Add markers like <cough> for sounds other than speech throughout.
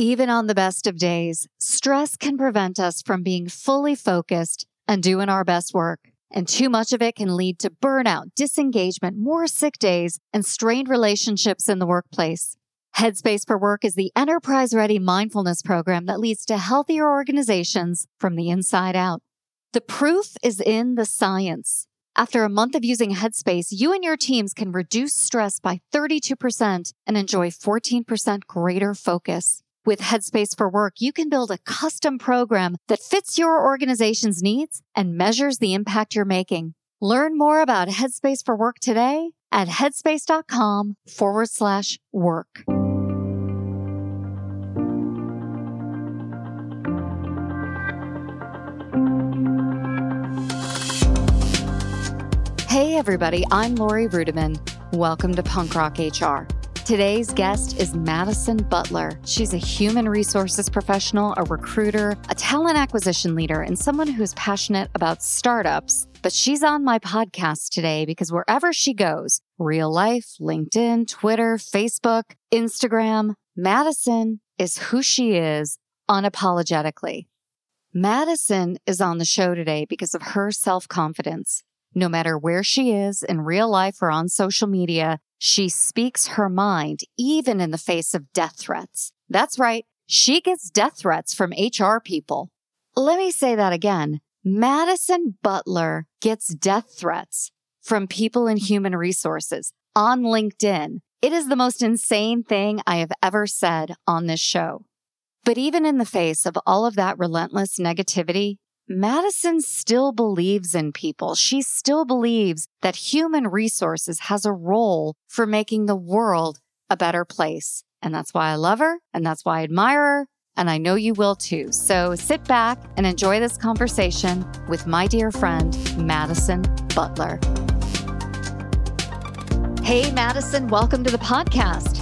Even on the best of days, stress can prevent us from being fully focused and doing our best work. And too much of it can lead to burnout, disengagement, more sick days, and strained relationships in the workplace. Headspace for Work is the enterprise ready mindfulness program that leads to healthier organizations from the inside out. The proof is in the science. After a month of using Headspace, you and your teams can reduce stress by 32% and enjoy 14% greater focus. With Headspace for Work, you can build a custom program that fits your organization's needs and measures the impact you're making. Learn more about Headspace for Work today at headspace.com forward slash work. Hey, everybody, I'm Laurie Ruettimann. Welcome to Punk Rock HR. Today's guest is Madison Butler. She's a human resources professional, a recruiter, a talent acquisition leader, and someone who's passionate about startups. But she's on my podcast today because wherever she goes, real life, LinkedIn, Twitter, Facebook, Instagram, Madison is who she is unapologetically. Madison is on the show today because of her self confidence. No matter where she is in real life or on social media, she speaks her mind, even in the face of death threats. That's right. She gets death threats from HR people. Let me say that again. Madison Butler gets death threats from people in human resources on LinkedIn. It is the most insane thing I have ever said on this show. But even in the face of all of that relentless negativity, Madison still believes in people. She still believes that human resources has a role for making the world a better place. And that's why I love her and that's why I admire her. And I know you will too. So sit back and enjoy this conversation with my dear friend, Madison Butler. Hey, Madison, welcome to the podcast.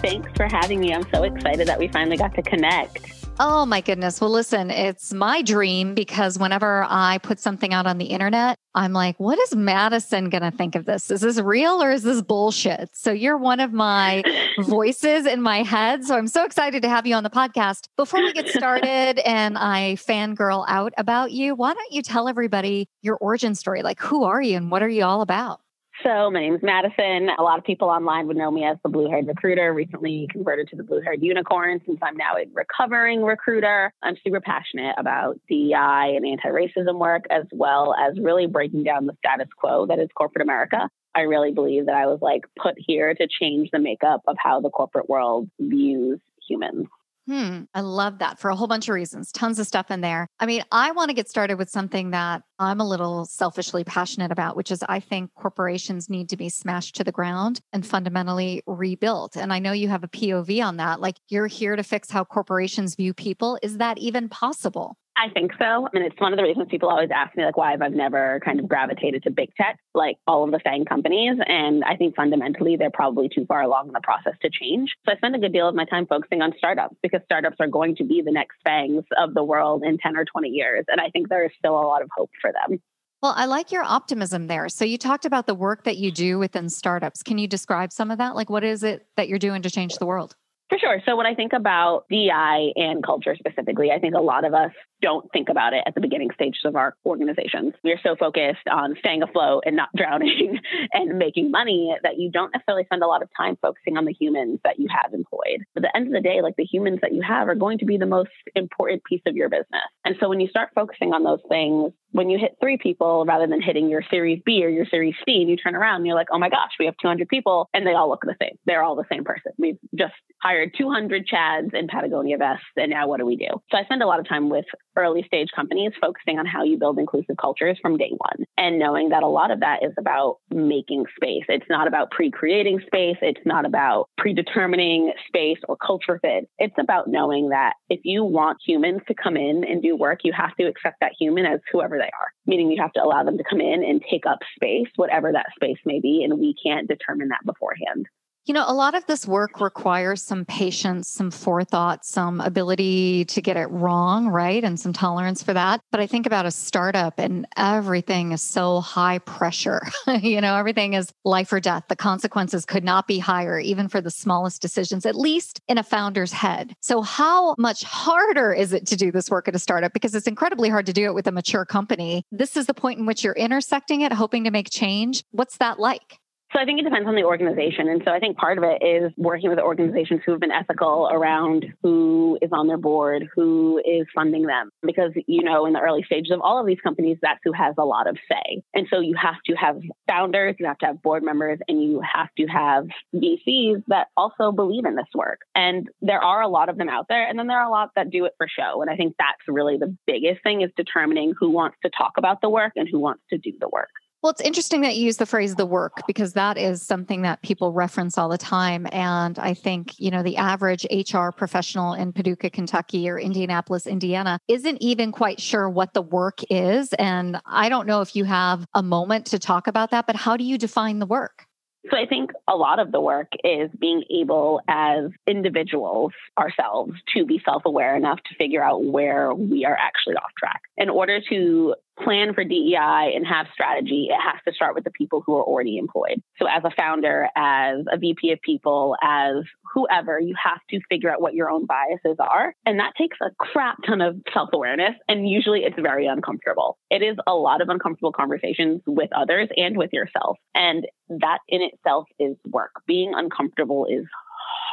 Thanks for having me. I'm so excited that we finally got to connect. Oh my goodness. Well, listen, it's my dream because whenever I put something out on the internet, I'm like, what is Madison going to think of this? Is this real or is this bullshit? So you're one of my <laughs> voices in my head. So I'm so excited to have you on the podcast. Before we get started and I fangirl out about you, why don't you tell everybody your origin story? Like, who are you and what are you all about? So, my name is Madison. A lot of people online would know me as the blue haired recruiter, recently converted to the blue haired unicorn since I'm now a recovering recruiter. I'm super passionate about DEI and anti racism work, as well as really breaking down the status quo that is corporate America. I really believe that I was like put here to change the makeup of how the corporate world views humans. Hmm. I love that for a whole bunch of reasons. Tons of stuff in there. I mean, I want to get started with something that I'm a little selfishly passionate about, which is I think corporations need to be smashed to the ground and fundamentally rebuilt. And I know you have a POV on that. Like you're here to fix how corporations view people. Is that even possible? I think so. I mean, it's one of the reasons people always ask me, like, why have I never kind of gravitated to big tech, like all of the FANG companies. And I think fundamentally, they're probably too far along in the process to change. So I spend a good deal of my time focusing on startups because startups are going to be the next FANGs of the world in 10 or 20 years. And I think there is still a lot of hope for them. Well, I like your optimism there. So you talked about the work that you do within startups. Can you describe some of that? Like, what is it that you're doing to change the world? For sure. So when I think about DI and culture specifically, I think a lot of us don't think about it at the beginning stages of our organizations. We are so focused on staying afloat and not <laughs> drowning and making money that you don't necessarily spend a lot of time focusing on the humans that you have employed. But at the end of the day, like the humans that you have are going to be the most important piece of your business. And so when you start focusing on those things, when you hit three people rather than hitting your series B or your series C, and you turn around and you're like, oh my gosh, we have 200 people and they all look the same. They're all the same person. We've just hired 200 Chads in Patagonia vests, and now what do we do? So I spend a lot of time with early stage companies focusing on how you build inclusive cultures from day one and knowing that a lot of that is about making space. It's not about pre creating space, it's not about predetermining space or culture fit. It's about knowing that if you want humans to come in and do work, you have to accept that human as whoever they are, meaning you have to allow them to come in and take up space, whatever that space may be. And we can't determine that beforehand. You know, a lot of this work requires some patience, some forethought, some ability to get it wrong, right? And some tolerance for that. But I think about a startup and everything is so high pressure. <laughs> you know, everything is life or death. The consequences could not be higher, even for the smallest decisions, at least in a founder's head. So, how much harder is it to do this work at a startup? Because it's incredibly hard to do it with a mature company. This is the point in which you're intersecting it, hoping to make change. What's that like? So I think it depends on the organization. And so I think part of it is working with organizations who have been ethical around who is on their board, who is funding them. Because, you know, in the early stages of all of these companies, that's who has a lot of say. And so you have to have founders, you have to have board members, and you have to have VCs that also believe in this work. And there are a lot of them out there. And then there are a lot that do it for show. And I think that's really the biggest thing is determining who wants to talk about the work and who wants to do the work. Well, it's interesting that you use the phrase the work because that is something that people reference all the time. And I think, you know, the average HR professional in Paducah, Kentucky or Indianapolis, Indiana isn't even quite sure what the work is. And I don't know if you have a moment to talk about that, but how do you define the work? So I think a lot of the work is being able as individuals ourselves to be self aware enough to figure out where we are actually off track. In order to plan for DEI and have strategy, it has to start with the people who are already employed. So, as a founder, as a VP of people, as whoever, you have to figure out what your own biases are. And that takes a crap ton of self awareness. And usually it's very uncomfortable. It is a lot of uncomfortable conversations with others and with yourself. And that in itself is work. Being uncomfortable is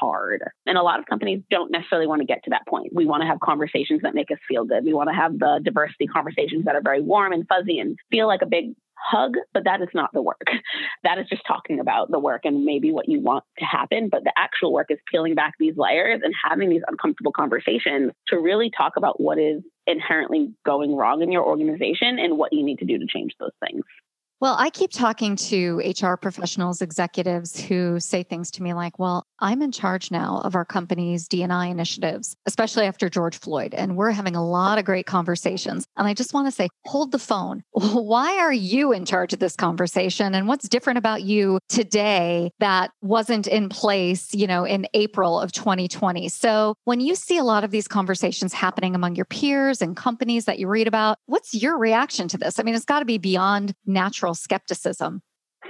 hard. And a lot of companies don't necessarily want to get to that point. We want to have conversations that make us feel good. We want to have the diversity conversations that are very warm and fuzzy and feel like a big hug, but that is not the work. <laughs> That is just talking about the work and maybe what you want to happen. But the actual work is peeling back these layers and having these uncomfortable conversations to really talk about what is inherently going wrong in your organization and what you need to do to change those things. Well, I keep talking to HR professionals, executives who say things to me like, "Well, I'm in charge now of our company's D&I initiatives, especially after George Floyd, and we're having a lot of great conversations." And I just want to say, hold the phone. <laughs> Why are you in charge of this conversation and what's different about you today that wasn't in place, you know, in April of 2020? So, when you see a lot of these conversations happening among your peers and companies that you read about, what's your reaction to this? I mean, it's got to be beyond natural skepticism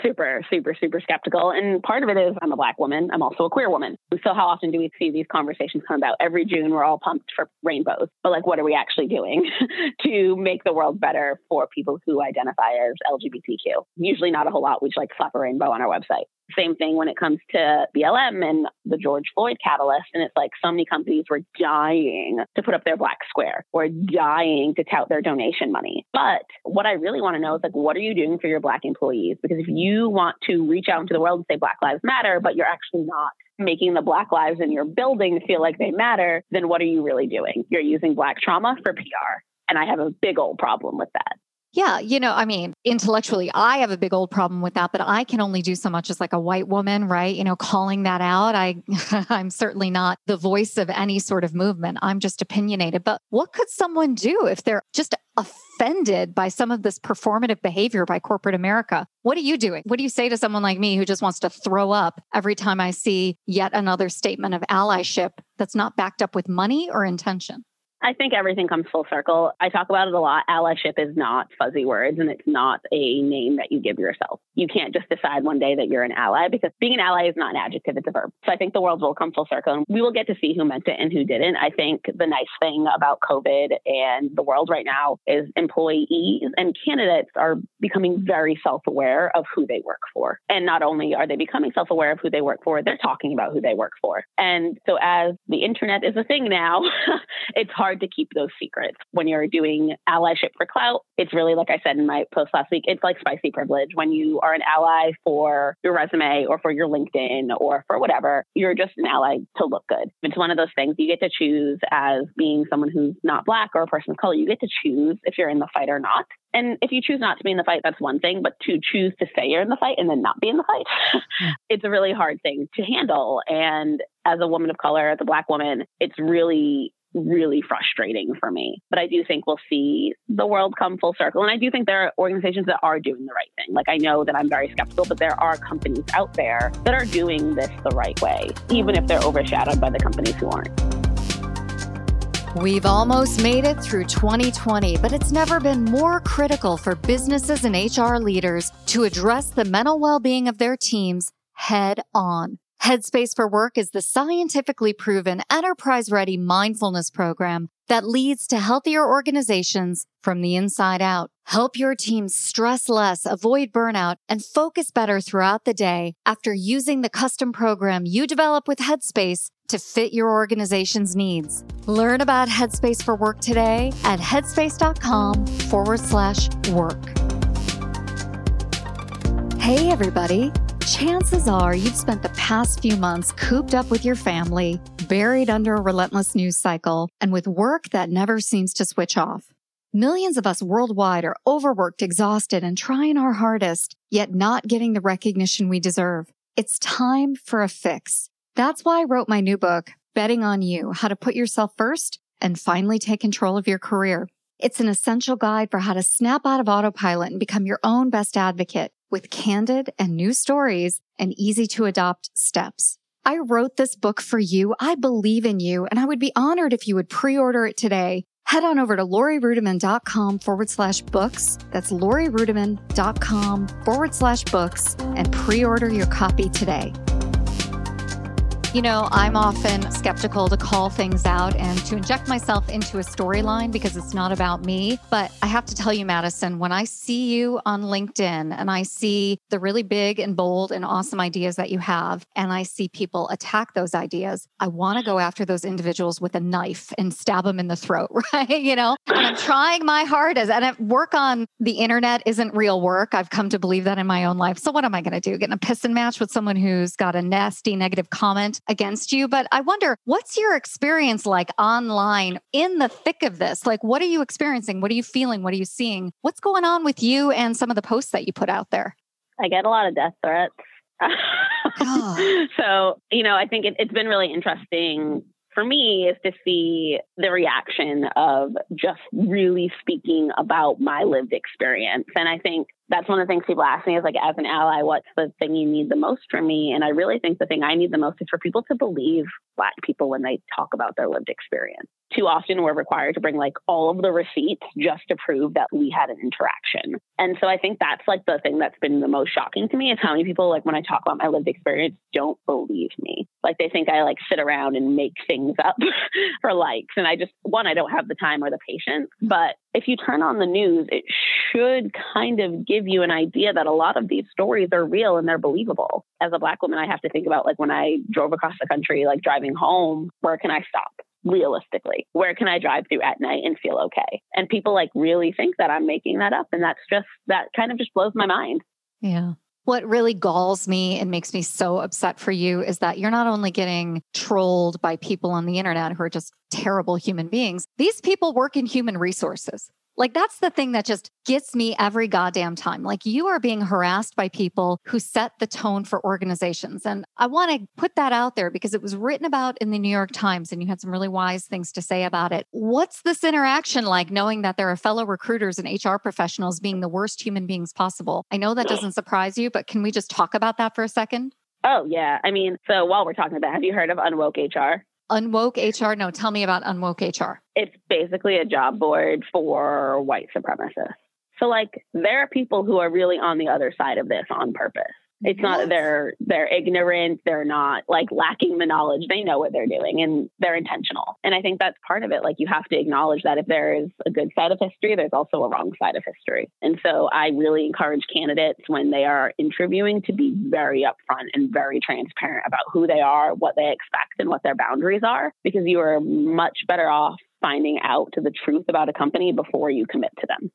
super, super, super skeptical. And part of it is I'm a black woman. I'm also a queer woman. So how often do we see these conversations come about? Every June, we're all pumped for rainbows. But like, what are we actually doing <laughs> to make the world better for people who identify as LGBTQ? Usually not a whole lot. We just like slap a rainbow on our website. Same thing when it comes to BLM and the George Floyd catalyst. And it's like so many companies were dying to put up their black square or dying to tout their donation money. But what I really want to know is like, what are you doing for your black employees? Because if you want to reach out into the world and say Black Lives Matter, but you're actually not making the black lives in your building feel like they matter, then what are you really doing? You're using black trauma for PR. And I have a big old problem with that. Yeah, you know, I mean, intellectually, I have a big old problem with that, but I can only do so much as like a white woman, right? You know, calling that out. I <laughs> I'm certainly not the voice of any sort of movement. I'm just opinionated. But what could someone do if they're just offended by some of this performative behavior by corporate America? What are you doing? What do you say to someone like me who just wants to throw up every time I see yet another statement of allyship that's not backed up with money or intention? I think everything comes full circle. I talk about it a lot. Allyship is not fuzzy words and it's not a name that you give yourself. You can't just decide one day that you're an ally because being an ally is not an adjective, it's a verb. So I think the world will come full circle and we will get to see who meant it and who didn't. I think the nice thing about COVID and the world right now is employees and candidates are becoming very self aware of who they work for. And not only are they becoming self aware of who they work for, they're talking about who they work for. And so as the internet is a thing now, <laughs> it's hard hard to keep those secrets. When you're doing allyship for clout, it's really, like I said in my post last week, it's like spicy privilege. When you are an ally for your resume or for your LinkedIn or for whatever, you're just an ally to look good. It's one of those things you get to choose as being someone who's not black or a person of color. You get to choose if you're in the fight or not. And if you choose not to be in the fight, that's one thing. But to choose to say you're in the fight and then not be in the fight, <laughs> hmm. it's a really hard thing to handle. And as a woman of color, as a black woman, it's really really frustrating for me. But I do think we'll see the world come full circle. And I do think there are organizations that are doing the right thing. Like I know that I'm very skeptical, but there are companies out there that are doing this the right way, even if they're overshadowed by the companies who aren't. We've almost made it through 2020, but it's never been more critical for businesses and HR leaders to address the mental well being of their teams head on. Headspace for Work is the scientifically proven enterprise ready mindfulness program that leads to healthier organizations from the inside out. Help your team stress less, avoid burnout, and focus better throughout the day after using the custom program you develop with Headspace to fit your organization's needs. Learn about Headspace for Work today at headspace.com forward slash work. Hey, everybody. Chances are you've spent the past few months cooped up with your family, buried under a relentless news cycle, and with work that never seems to switch off. Millions of us worldwide are overworked, exhausted, and trying our hardest, yet not getting the recognition we deserve. It's time for a fix. That's why I wrote my new book, Betting on You How to Put Yourself First and Finally Take Control of Your Career. It's an essential guide for how to snap out of autopilot and become your own best advocate with candid and new stories and easy to adopt steps. I wrote this book for you. I believe in you, and I would be honored if you would pre order it today. Head on over to laurieruettimann.com forward slash books. That's laurieruettimann.com forward slash books and pre order your copy today. You know, I'm often skeptical to call things out and to inject myself into a storyline because it's not about me. But I have to tell you, Madison, when I see you on LinkedIn and I see the really big and bold and awesome ideas that you have, and I see people attack those ideas, I want to go after those individuals with a knife and stab them in the throat, <laughs> right? You know, and I'm trying my hardest. And work on the internet isn't real work. I've come to believe that in my own life. So what am I going to do? Get in a piston match with someone who's got a nasty negative comment against you. But I wonder, what's your experience like online in the thick of this? Like, what are you experiencing? What are you feeling? What are you seeing? What's going on with you and some of the posts that you put out there? I get a lot of death threats. oh. <laughs> so, you know, I think it, it's been really interesting for me is to see the reaction of just really speaking about my lived experience. And I think that's one of the things people ask me is like, as an ally, what's the thing you need the most from me? And I really think the thing I need the most is for people to believe Black people when they talk about their lived experience. Too often we're required to bring like all of the receipts just to prove that we had an interaction. And so I think that's like the thing that's been the most shocking to me is how many people, like when I talk about my lived experience, don't believe me. Like they think I like sit around and make things up <laughs> for likes. And I just, one, I don't have the time or the patience. But if you turn on the news, it should kind of give you an idea that a lot of these stories are real and they're believable. As a Black woman, I have to think about like when I drove across the country, like driving home, where can I stop? Realistically where can i drive through at night and feel okay? And people like really think that i'm making that up and that's just that kind of just blows my mind. Yeah. What really galls me and makes me so upset for you is that you're not only getting trolled by people on the internet who are just terrible human beings, these people work in human resources. Like that's the thing that just gets me every goddamn time. Like you are being harassed by people who set the tone for organizations. And I want to put that out there because it was written about in the New York Times and you had some really wise things to say about it. What's this interaction like knowing that there are fellow recruiters and HR professionals being the worst human beings possible? I know that doesn't surprise you, but can we just talk about that for a second? Oh, yeah. I mean, so while we're talking about, have you heard of Unwoke HR? Unwoke HR? No, tell me about Unwoke HR. It's basically a job board for white supremacists. So, like, there are people who are really on the other side of this on purpose. It's not that they're they're ignorant, they're not like lacking the knowledge. They know what they're doing and they're intentional. And I think that's part of it. Like you have to acknowledge that if there is a good side of history, there's also a wrong side of history. And so I really encourage candidates when they are interviewing to be very upfront and very transparent about who they are, what they expect and what their boundaries are because you are much better off finding out the truth about a company before you commit to them.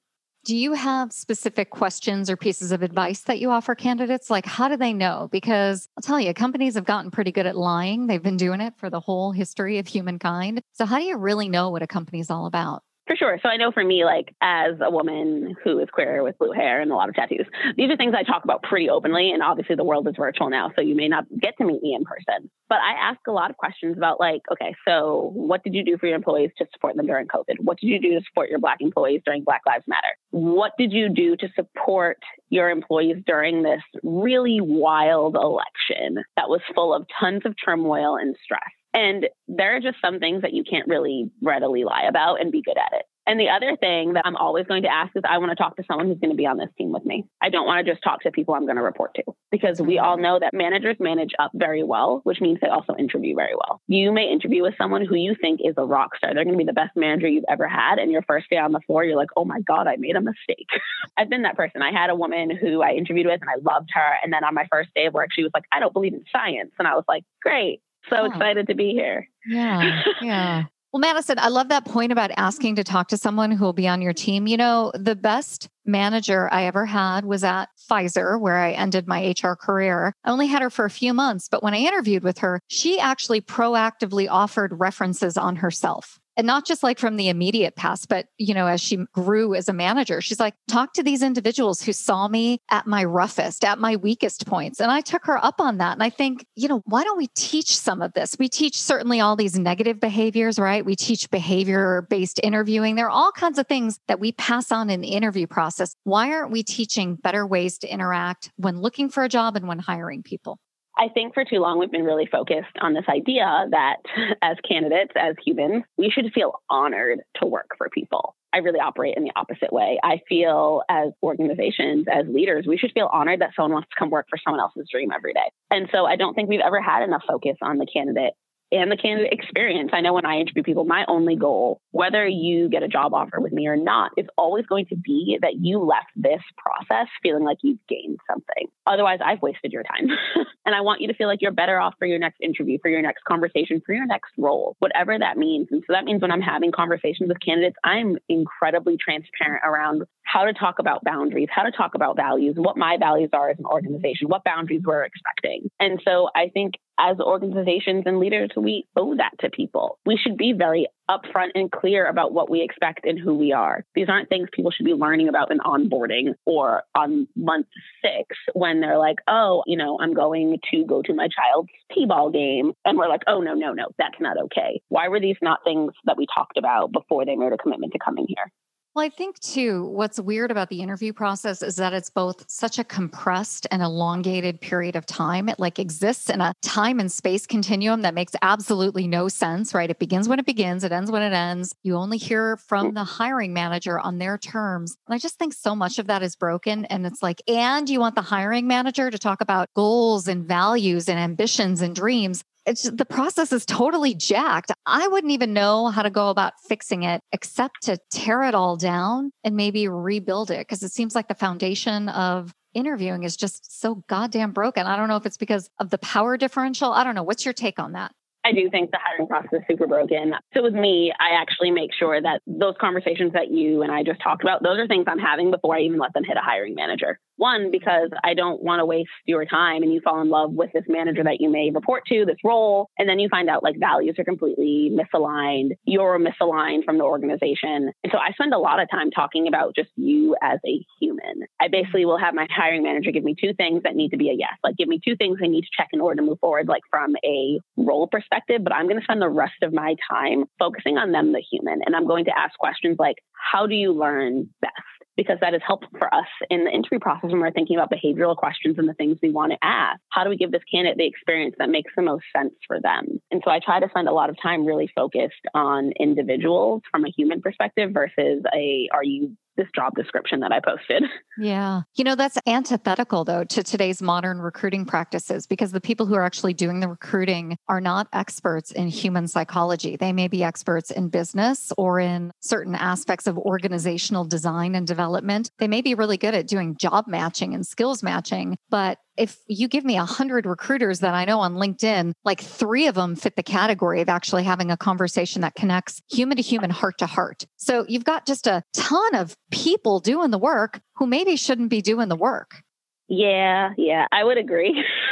Do you have specific questions or pieces of advice that you offer candidates? Like, how do they know? Because I'll tell you, companies have gotten pretty good at lying. They've been doing it for the whole history of humankind. So, how do you really know what a company is all about? For sure. So I know for me, like as a woman who is queer with blue hair and a lot of tattoos, these are things I talk about pretty openly. And obviously the world is virtual now, so you may not get to meet me in person. But I ask a lot of questions about like, okay, so what did you do for your employees to support them during COVID? What did you do to support your Black employees during Black Lives Matter? What did you do to support your employees during this really wild election that was full of tons of turmoil and stress? And there are just some things that you can't really readily lie about and be good at it. And the other thing that I'm always going to ask is I want to talk to someone who's going to be on this team with me. I don't want to just talk to people I'm going to report to because we all mm-hmm. know that managers manage up very well, which means they also interview very well. You may interview with someone who you think is a rock star. They're going to be the best manager you've ever had. And your first day on the floor, you're like, oh my God, I made a mistake. <laughs> I've been that person. I had a woman who I interviewed with and I loved her. And then on my first day of work, she was like, I don't believe in science. And I was like, great so oh. excited to be here. Yeah. <laughs> Yeah. Well, Madison, I love that point about asking to talk to someone who will be on your team. You know, the best manager I ever had was at Pfizer, where I ended my HR career. I only had her for a few months, but when I interviewed with her, she actually proactively offered references on herself and not just like from the immediate past, but you know, as she grew as a manager, she's like, talk to these individuals who saw me at my roughest, at my weakest points. And I took her up on that. And I think, you know, why don't we teach some of this? We teach certainly all these negative behaviors, right? We teach behavior based interviewing. There are all kinds of things that we pass on in the interview process. Why aren't we teaching better ways to interact when looking for a job and when hiring people? I think for too long we've been really focused on this idea that <laughs> as candidates, as humans, we should feel honored to work for people. I really operate in the opposite way. I feel as organizations, as leaders, we should feel honored that someone wants to come work for someone else's dream every day. And so I don't think we've ever had enough focus on the candidate and the candidate experience. I know when I interview people, my only goal, whether you get a job offer with me or not, is always going to be that you left this process feeling like you've gained something. Otherwise, I've wasted your time. <laughs> and I want you to feel like you're better off for your next interview, for your next conversation, for your next role, whatever that means. And so that means when I'm having conversations with candidates, I'm incredibly transparent around how to talk about boundaries, how to talk about values, what my values are as an organization, what boundaries we're expecting. And so I think as organizations and leaders, we owe that to people. We should be very upfront and clear about what we expect and who we are. These aren't things people should be learning about in onboarding or on month six when they're like, oh, you know, I'm going to go to my child's T ball game. And we're like, oh, no, no, no, that's not okay. Why were these not things that we talked about before they made a commitment to coming here? Well, I think too, what's weird about the interview process is that it's both such a compressed and elongated period of time. It like exists in a time and space continuum that makes absolutely no sense, right? It begins when it begins, it ends when it ends. You only hear from the hiring manager on their terms. And I just think so much of that is broken. And it's like, and you want the hiring manager to talk about goals and values and ambitions and dreams it's the process is totally jacked. I wouldn't even know how to go about fixing it except to tear it all down and maybe rebuild it because it seems like the foundation of interviewing is just so goddamn broken. I don't know if it's because of the power differential. I don't know. What's your take on that? I do think the hiring process is super broken. So with me, I actually make sure that those conversations that you and I just talked about, those are things I'm having before I even let them hit a hiring manager. One, because I don't want to waste your time and you fall in love with this manager that you may report to, this role, and then you find out like values are completely misaligned. You're misaligned from the organization. And so I spend a lot of time talking about just you as a human. I basically will have my hiring manager give me two things that need to be a yes. Like give me two things I need to check in order to move forward, like from a role perspective, but I'm going to spend the rest of my time focusing on them, the human. And I'm going to ask questions like, how do you learn best? Because that is helpful for us in the interview process when we're thinking about behavioral questions and the things we want to ask. How do we give this candidate the experience that makes the most sense for them? And so I try to spend a lot of time really focused on individuals from a human perspective versus a are you this job description that I posted. <laughs> Yeah. You know, that's antithetical though to today's modern recruiting practices because the people who are actually doing the recruiting are not experts in human psychology. They may be experts in business or in certain aspects of organizational design and development. They may be really good at doing job matching and skills matching, but if you give me a hundred recruiters that I know on LinkedIn, like three of them fit the category of actually having a conversation that connects human to human, heart to heart. So you've got just a ton of people doing the work who maybe shouldn't be doing the work. Yeah, yeah, I would agree. <laughs>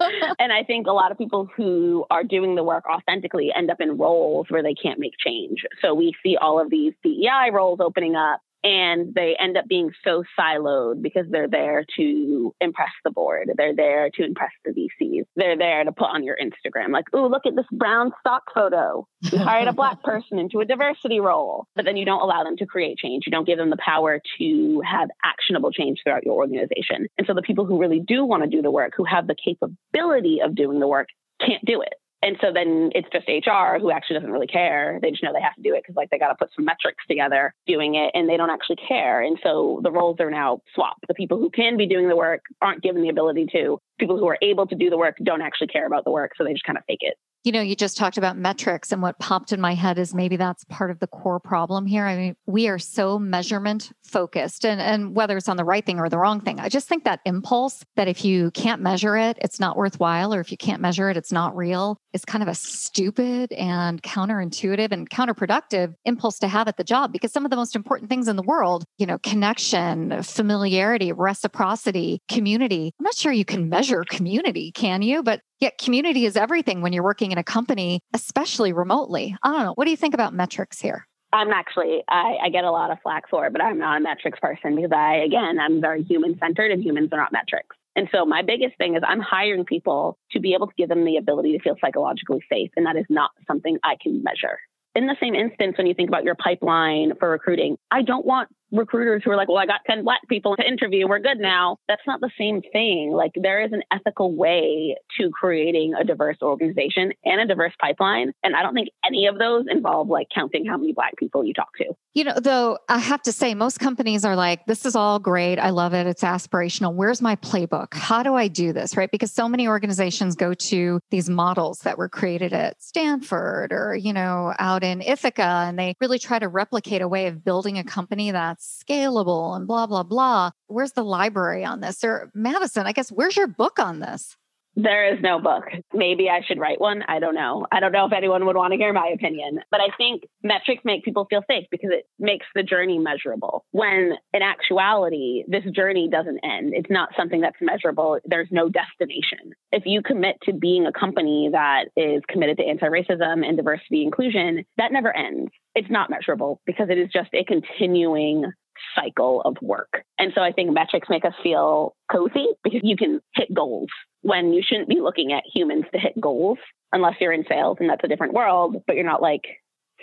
<laughs> and I think a lot of people who are doing the work authentically end up in roles where they can't make change. So we see all of these DEI roles opening up and they end up being so siloed because they're there to impress the board. They're there to impress the VCs. They're there to put on your Instagram, like, oh, look at this brown stock photo. We hired a black <laughs> person into a diversity role." But then you don't allow them to create change. You don't give them the power to have actionable change throughout your organization. And so the people who really do want to do the work, who have the capability of doing the work, can't do it. And so then it's just HR who actually doesn't really care. They just know they have to do it because like they got to put some metrics together doing it and they don't actually care. And so the roles are now swapped. The people who can be doing the work aren't given the ability to. People who are able to do the work don't actually care about the work. So they just kind of fake it. You know, you just talked about metrics, and what popped in my head is maybe that's part of the core problem here. I mean, we are so measurement focused, and, and whether it's on the right thing or the wrong thing, I just think that impulse that if you can't measure it, it's not worthwhile, or if you can't measure it, it's not real, is kind of a stupid and counterintuitive and counterproductive impulse to have at the job because some of the most important things in the world, you know, connection, familiarity, reciprocity, community. I'm not sure you can measure community, can you? But Yet community is everything when you're working in a company, especially remotely. I don't know. What do you think about metrics here? I'm actually, I, I, get a lot of flack for it, but I'm not a metrics person because I, again, I'm very human centered and humans are not metrics. And so my biggest thing is I'm hiring people to be able to give them the ability to feel psychologically safe. And that is not something I can measure. In the same instance, when you think about your pipeline for recruiting, I don't want recruiters who are like, well, I got 10 black people to interview. We're good now. That's not the same thing. Like there is an ethical way to creating a diverse organization and a diverse pipeline. And I don't think any of those involve like counting how many black people you talk to. You know, though I have to say, most companies are like, this is all great. I love it. It's aspirational. Where's my playbook? How do I do this? Right. Because so many organizations go to these models that were created at Stanford or, you know, out in Ithaca, and they really try to replicate a way of building a company that's scalable and blah, blah, blah. Where's the library on this? Or Madison, I guess, where's your book on this? There is no book. Maybe I should write one. I don't know. I don't know if anyone would want to hear my opinion, but I think metrics make people feel safe because it makes the journey measurable. When in actuality, this journey doesn't end. It's not something that's measurable. There's no destination. If you commit to being a company that is committed to anti racism and diversity inclusion, that never ends. It's not measurable because it is just a continuing cycle of work. And so I think metrics make us feel cozy because you can hit goals when you shouldn't be looking at humans to hit goals unless you're in sales and that's a different world, but you're not like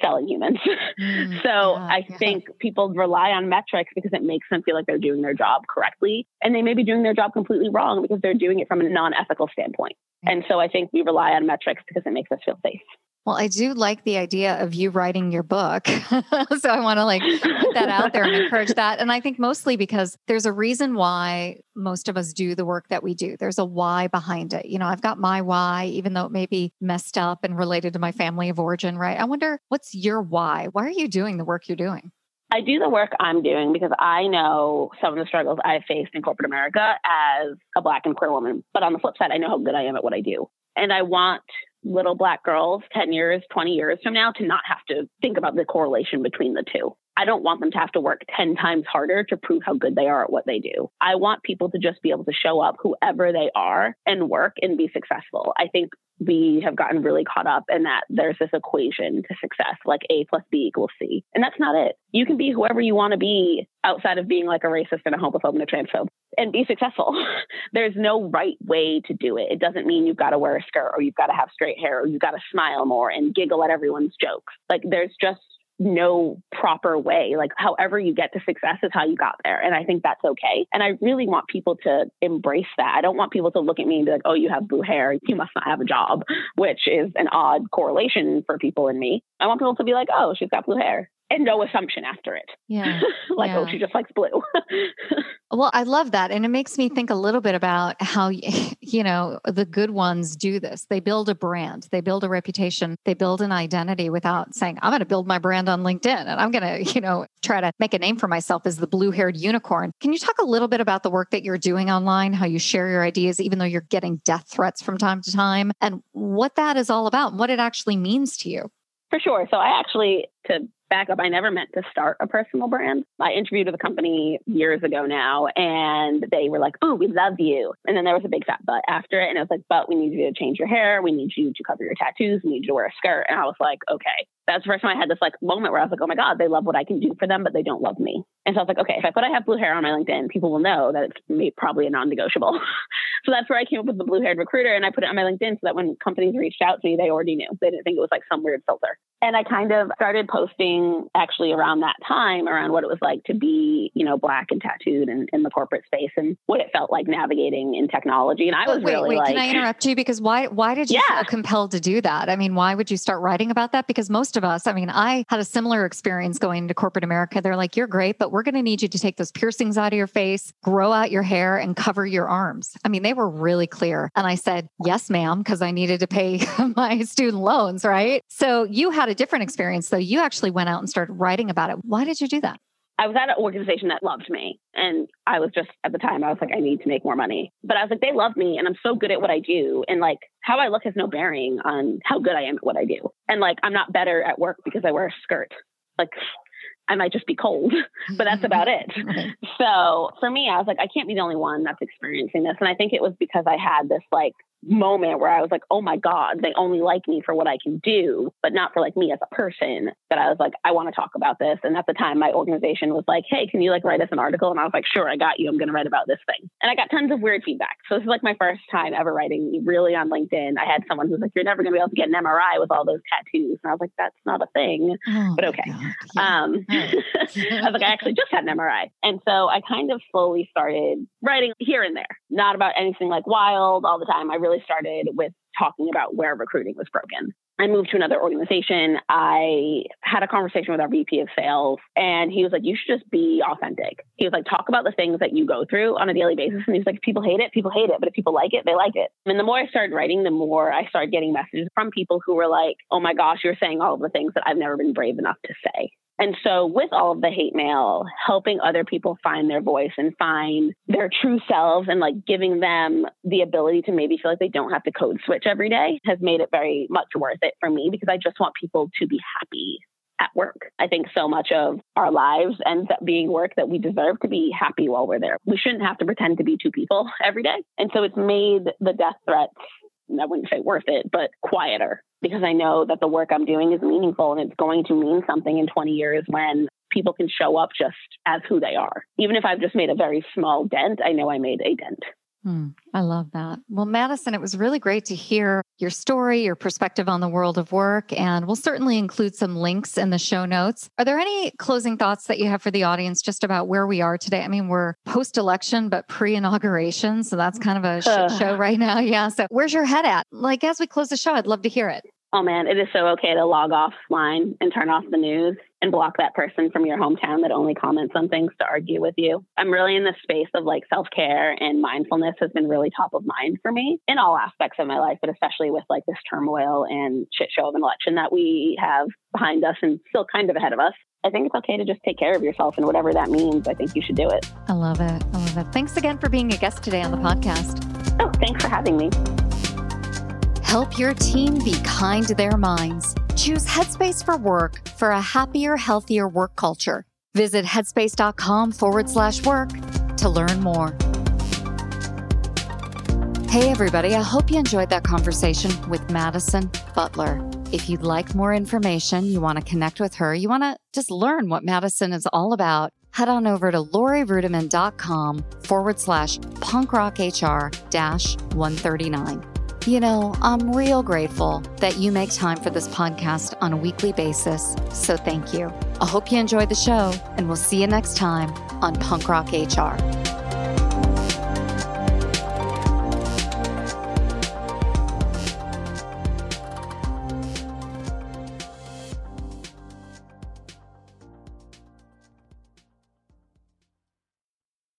selling humans. Mm, <laughs> so yeah, I yeah. think people rely on metrics because it makes them feel like they're doing their job correctly. And they may be doing their job completely wrong because they're doing it from a non ethical standpoint. And so I think we rely on metrics because it makes us feel safe. Well, I do like the idea of you writing your book. <laughs> so I want to like put that out there and encourage that. And I think mostly because there's a reason why most of us do the work that we do. There's a why behind it. You know, I've got my why, even though it may be messed up and related to my family of origin, right? I wonder what's your why? Why are you doing the work you're doing? I do the work I'm doing because I know some of the struggles I've faced in corporate America as a Black and queer woman. But on the flip side, I know how good I am at what I do. And I want little black girls 10 years, 20 years from now to not have to think about the correlation between the two. I don't want them to have to work 10 times harder to prove how good they are at what they do. I want people to just be able to show up, whoever they are, and work and be successful. I think we have gotten really caught up in that there's this equation to success, like A plus B equals C. And that's not it. You can be whoever you want to be outside of being like a racist and a homophobe and a transphobe and be successful. <laughs> there's no right way to do it. It doesn't mean you've got to wear a skirt or you've got to have straight hair or you've got to smile more and giggle at everyone's jokes. Like there's just no proper way. Like, however you get to success is how you got there. And I think that's okay. And I really want people to embrace that. I don't want people to look at me and be like, oh, you have blue hair. You must not have a job, which is an odd correlation for people in me. I want people to be like, oh, she's got blue hair and no assumption after it. Yeah. <laughs> like, oh, yeah. oh, she just likes blue. <laughs> well, I love that. And it makes me think a little bit about how, <laughs> you know, the good ones do this. They build a brand, they build a reputation, they build an identity without saying, I'm going to build my brand on LinkedIn and I'm going to, you know, try to make a name for myself as the blue haired unicorn. Can you talk a little bit about the work that you're doing online, how you share your ideas, even though you're getting death threats from time to time, and what that is all about and what it actually means to you? For sure. So I actually to back up, I never meant to start a personal brand. I interviewed with a company years ago now, and they were like, "Oh, we love you," and then there was a big fat but after it, and I was like, "But we need you to change your hair. We need you to cover your tattoos. We need you to wear a skirt." And I was like, "Okay." That's the first time I had this like moment where I was like, "Oh my god, they love what I can do for them, but they don't love me." And so I was like, "Okay, if I put I have blue hair on my LinkedIn, people will know that it's probably a non-negotiable." <laughs> so that's where I came up with the blue-haired recruiter, and I put it on my LinkedIn so that when companies reached out to me, they already knew. They didn't think it was like some weird filter. And I kind of started posting actually around that time around what it was like to be, you know, black and tattooed in, in the corporate space and what it felt like navigating in technology. And I was wait, really wait, like, can I interrupt you? Because why why did you Yeah. feel compelled to do that? I mean, why would you start writing about that? Because most of us, I mean, I had a similar experience going to corporate America. They're like, you're great, but we're going to need you to take those piercings out of your face, grow out your hair, and cover your arms. I mean, they were really clear. And I said, yes, ma'am, because I needed to pay <laughs> my student loans, right? So you had a different experience, though. You actually went out and started writing about it. Why did you do that? I was at an organization that loved me. And I was just at the time, I was like, I need to make more money. But I was like, they love me and I'm so good at what I do. And like how I look has no bearing on how good I am at what I do. And like I'm not better at work because I wear a skirt. Like I might just be cold, <laughs> but that's about it. <laughs> Right. So for me, I was like, I can't be the only one that's experiencing this. And I think it was because I had this like moment where I was like, oh my God, they only like me for what I can do, but not for like me as a person. That I was like, I want to talk about this. And at the time, my organization was like, hey, can you like write us an article? And I was like, sure, I got you. I'm going to write about this thing. And I got tons of weird feedback. So this is like my first time ever writing really on LinkedIn. I had someone who's like, you're never going to be able to get an MRI with all those tattoos. And I was like, that's not a thing. Oh, But okay. Yeah. Um, <laughs> I was like, I actually just had an MRI. And so I kind of slowly started writing here and there, not about anything like wild all the time. I really started with talking about where recruiting was broken. I moved to another organization. I had a conversation with our VP of sales, and he was like, You should just be authentic. He was like, Talk about the things that you go through on a daily basis. And he was like, If people hate it, people hate it. But if people like it, they like it. And the more I started writing, the more I started getting messages from people who were like, Oh my gosh, you're saying all of the things that I've never been brave enough to say. And so, with all of the hate mail, helping other people find their voice and find their true selves and like giving them the ability to maybe feel like they don't have to code switch every day has made it very much worth it for me because I just want people to be happy at work. I think so much of our lives ends up being work that we deserve to be happy while we're there. We shouldn't have to pretend to be two people <laughs> every day. And so, it's made the death threats I wouldn't say worth it, but quieter because I know that the work I'm doing is meaningful and it's going to mean something in 20 years when people can show up just as who they are. Even if I've just made a very small dent, I know I made a dent. Hmm, I love that. Well, Madison, it was really great to hear your story, your perspective on the world of work, and we'll certainly include some links in the show notes. Are there any closing thoughts that you have for the audience just about where we are today? I mean, we're post election, but pre inauguration. So that's kind of a shit show right now. <laughs> Yeah. So where's your head at? Like, as we close the show, I'd love to hear it. Oh man, it is so okay to log offline and turn off the news and block that person from your hometown that only comments on things to argue with you. I'm really in the space of like self care and mindfulness has been really top of mind for me in all aspects of my life, but especially with like this turmoil and shit show of an election that we have behind us and still kind of ahead of us. I think it's okay to just take care of yourself and whatever that means, I think you should do it. I love it. I love it. Thanks again for being a guest today on the podcast. Oh, thanks for having me. Help your team be kind to their minds. Choose Headspace for work for a happier, healthier work culture. Visit headspace.com forward slash work to learn more. Hey, everybody, I hope you enjoyed that conversation with Madison Butler. If you'd like more information, you want to connect with her, you want to just learn what Madison is all about, head on over to laurieruettimann.com forward slash punkrockhr dash 139. You know, I'm real grateful that you make time for this podcast on a weekly basis. So thank you. I hope you enjoyed the show, and we'll see you next time on Punk Rock HR.